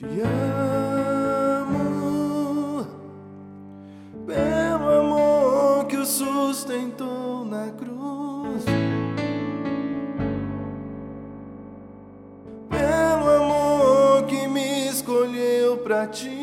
Te amo pelo amor que o sustentou na cruz, pelo amor que me escolheu para ti.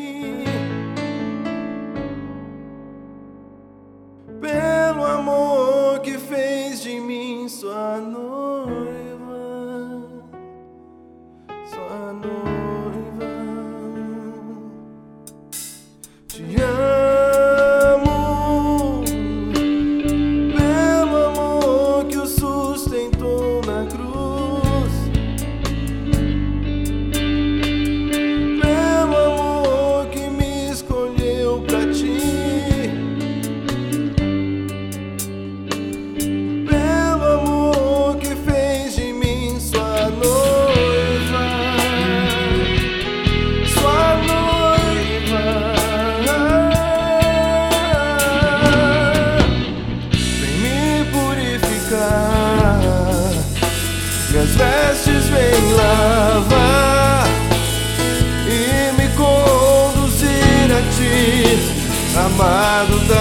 lado da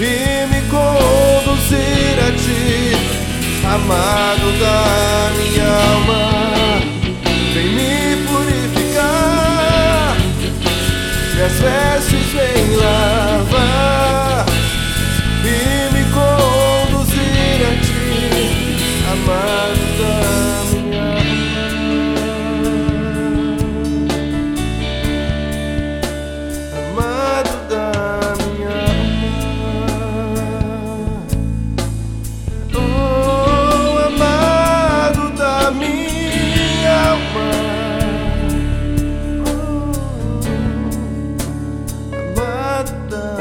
e me conduzir a ti, amado da minha alma. Vem me purificar, minhas vestes vem lavar. the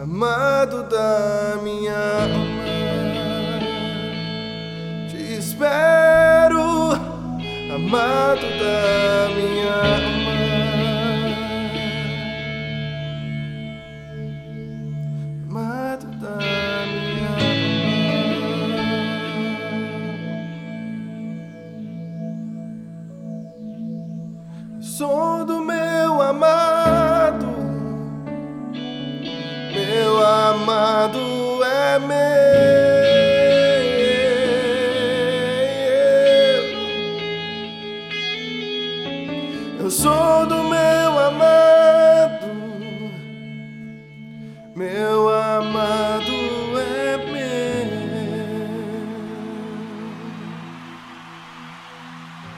amado da minha alma. Te espero, amado da minha alma. Amado da minha do meu amado, Eu sou do meu